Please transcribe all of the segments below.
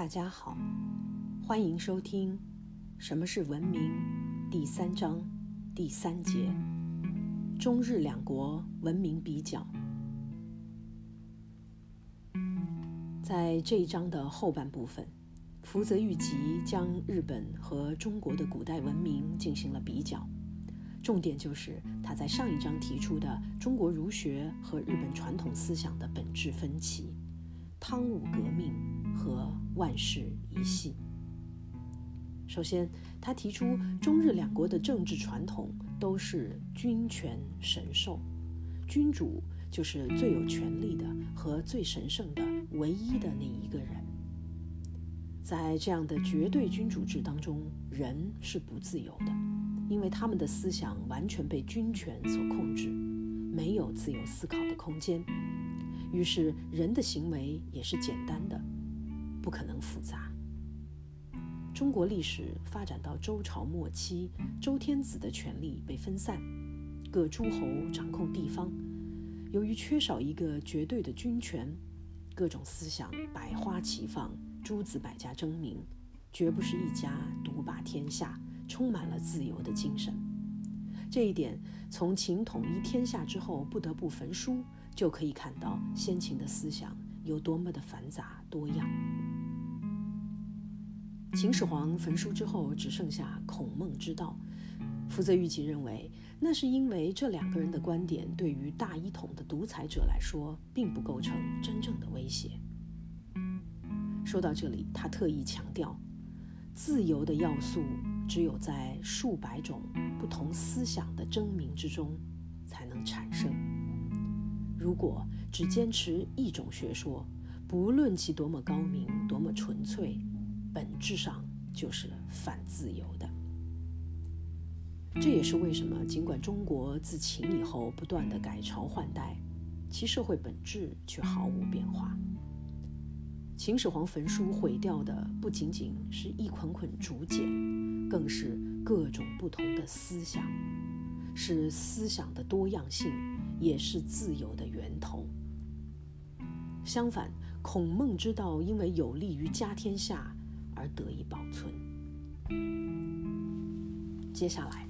大家好，欢迎收听《什么是文明》第三章第三节：中日两国文明比较。在这一章的后半部分，福泽谕吉将日本和中国的古代文明进行了比较，重点就是他在上一章提出的中国儒学和日本传统思想的本质分歧。汤武革命和万世一系。首先，他提出中日两国的政治传统都是君权神授，君主就是最有权力的和最神圣的唯一的那一个人。在这样的绝对君主制当中，人是不自由的，因为他们的思想完全被君权所控制，没有自由思考的空间。于是，人的行为也是简单的，不可能复杂。中国历史发展到周朝末期，周天子的权力被分散，各诸侯掌控地方。由于缺少一个绝对的君权，各种思想百花齐放，诸子百家争鸣，绝不是一家独霸天下，充满了自由的精神。这一点，从秦统一天下之后不得不焚书。就可以看到先秦的思想有多么的繁杂多样。秦始皇焚书之后，只剩下孔孟之道。福泽谕吉认为，那是因为这两个人的观点对于大一统的独裁者来说，并不构成真正的威胁。说到这里，他特意强调，自由的要素只有在数百种不同思想的争鸣之中才能产生。如果只坚持一种学说，不论其多么高明、多么纯粹，本质上就是反自由的。这也是为什么，尽管中国自秦以后不断的改朝换代，其社会本质却毫无变化。秦始皇焚书毁掉的不仅仅是一捆捆竹简，更是各种不同的思想，是思想的多样性。也是自由的源头。相反，孔孟之道因为有利于家天下而得以保存。接下来，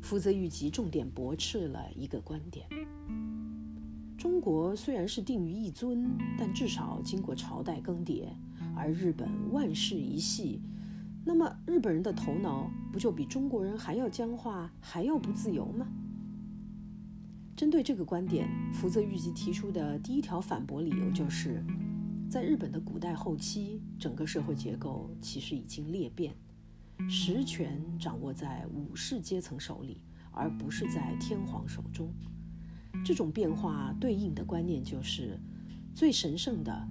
福泽谕吉重点驳斥了一个观点：中国虽然是定于一尊，但至少经过朝代更迭；而日本万世一系，那么日本人的头脑不就比中国人还要僵化，还要不自由吗？针对这个观点，福泽谕吉提出的第一条反驳理由就是，在日本的古代后期，整个社会结构其实已经裂变，实权掌握在武士阶层手里，而不是在天皇手中。这种变化对应的观念就是，最神圣的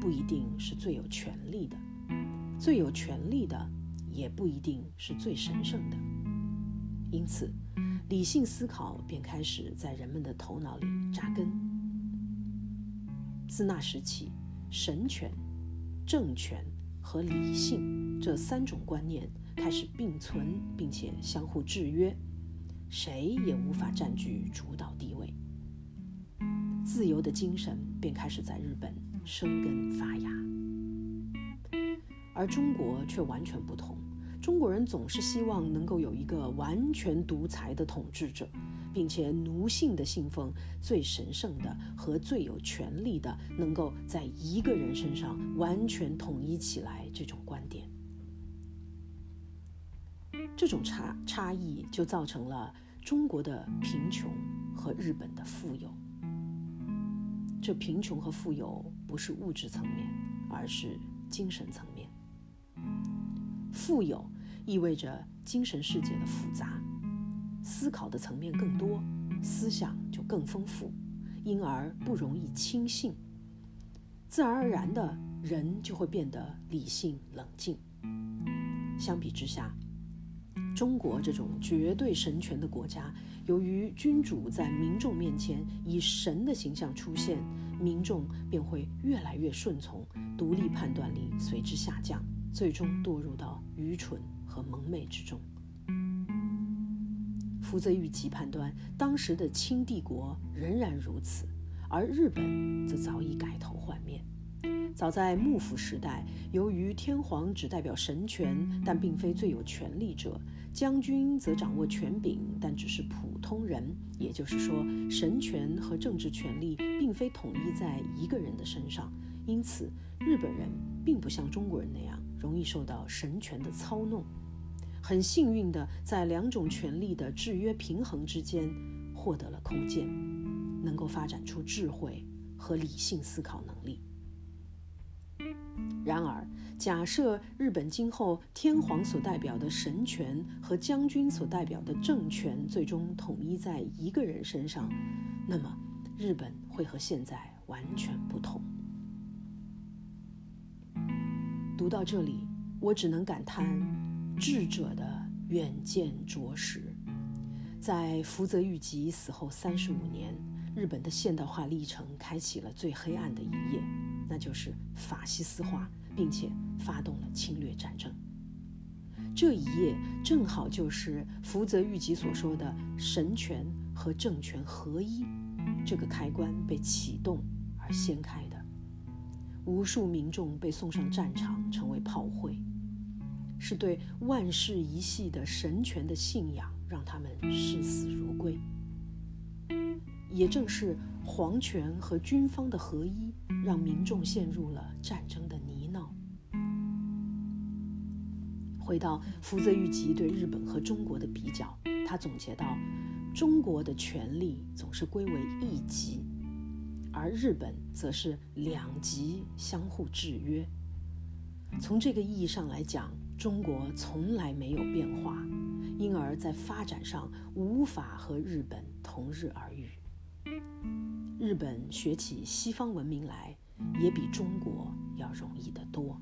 不一定是最有权力的，最有权力的也不一定是最神圣的。因此。理性思考便开始在人们的头脑里扎根。自那时起，神权、政权和理性这三种观念开始并存，并且相互制约，谁也无法占据主导地位。自由的精神便开始在日本生根发芽，而中国却完全不同。中国人总是希望能够有一个完全独裁的统治者，并且奴性的信奉最神圣的和最有权力的能够在一个人身上完全统一起来这种观点。这种差差异就造成了中国的贫穷和日本的富有。这贫穷和富有不是物质层面，而是精神层面。富有。意味着精神世界的复杂，思考的层面更多，思想就更丰富，因而不容易轻信，自然而然的人就会变得理性冷静。相比之下，中国这种绝对神权的国家，由于君主在民众面前以神的形象出现，民众便会越来越顺从，独立判断力随之下降，最终堕入到愚蠢。和蒙昧之中，福泽谕吉判断，当时的清帝国仍然如此，而日本则早已改头换面。早在幕府时代，由于天皇只代表神权，但并非最有权力者；将军则掌握权柄，但只是普通人。也就是说，神权和政治权力并非统一在一个人的身上。因此，日本人并不像中国人那样容易受到神权的操弄。很幸运地，在两种权力的制约平衡之间，获得了空间，能够发展出智慧和理性思考能力。然而，假设日本今后天皇所代表的神权和将军所代表的政权最终统一在一个人身上，那么日本会和现在完全不同。读到这里，我只能感叹智者的远见卓识。在福泽谕吉死后三十五年，日本的现代化历程开启了最黑暗的一页，那就是法西斯化，并且发动了侵略战争。这一页正好就是福泽谕吉所说的“神权和政权合一”这个开关被启动而掀开的。无数民众被送上战场，成为炮灰，是对万世一系的神权的信仰。让他们视死如归。也正是皇权和军方的合一，让民众陷入了战争的泥淖。回到福泽谕吉对日本和中国的比较，他总结到：中国的权力总是归为一级，而日本则是两极相互制约。从这个意义上来讲，中国从来没有变化。因而，在发展上无法和日本同日而语。日本学起西方文明来，也比中国要容易得多。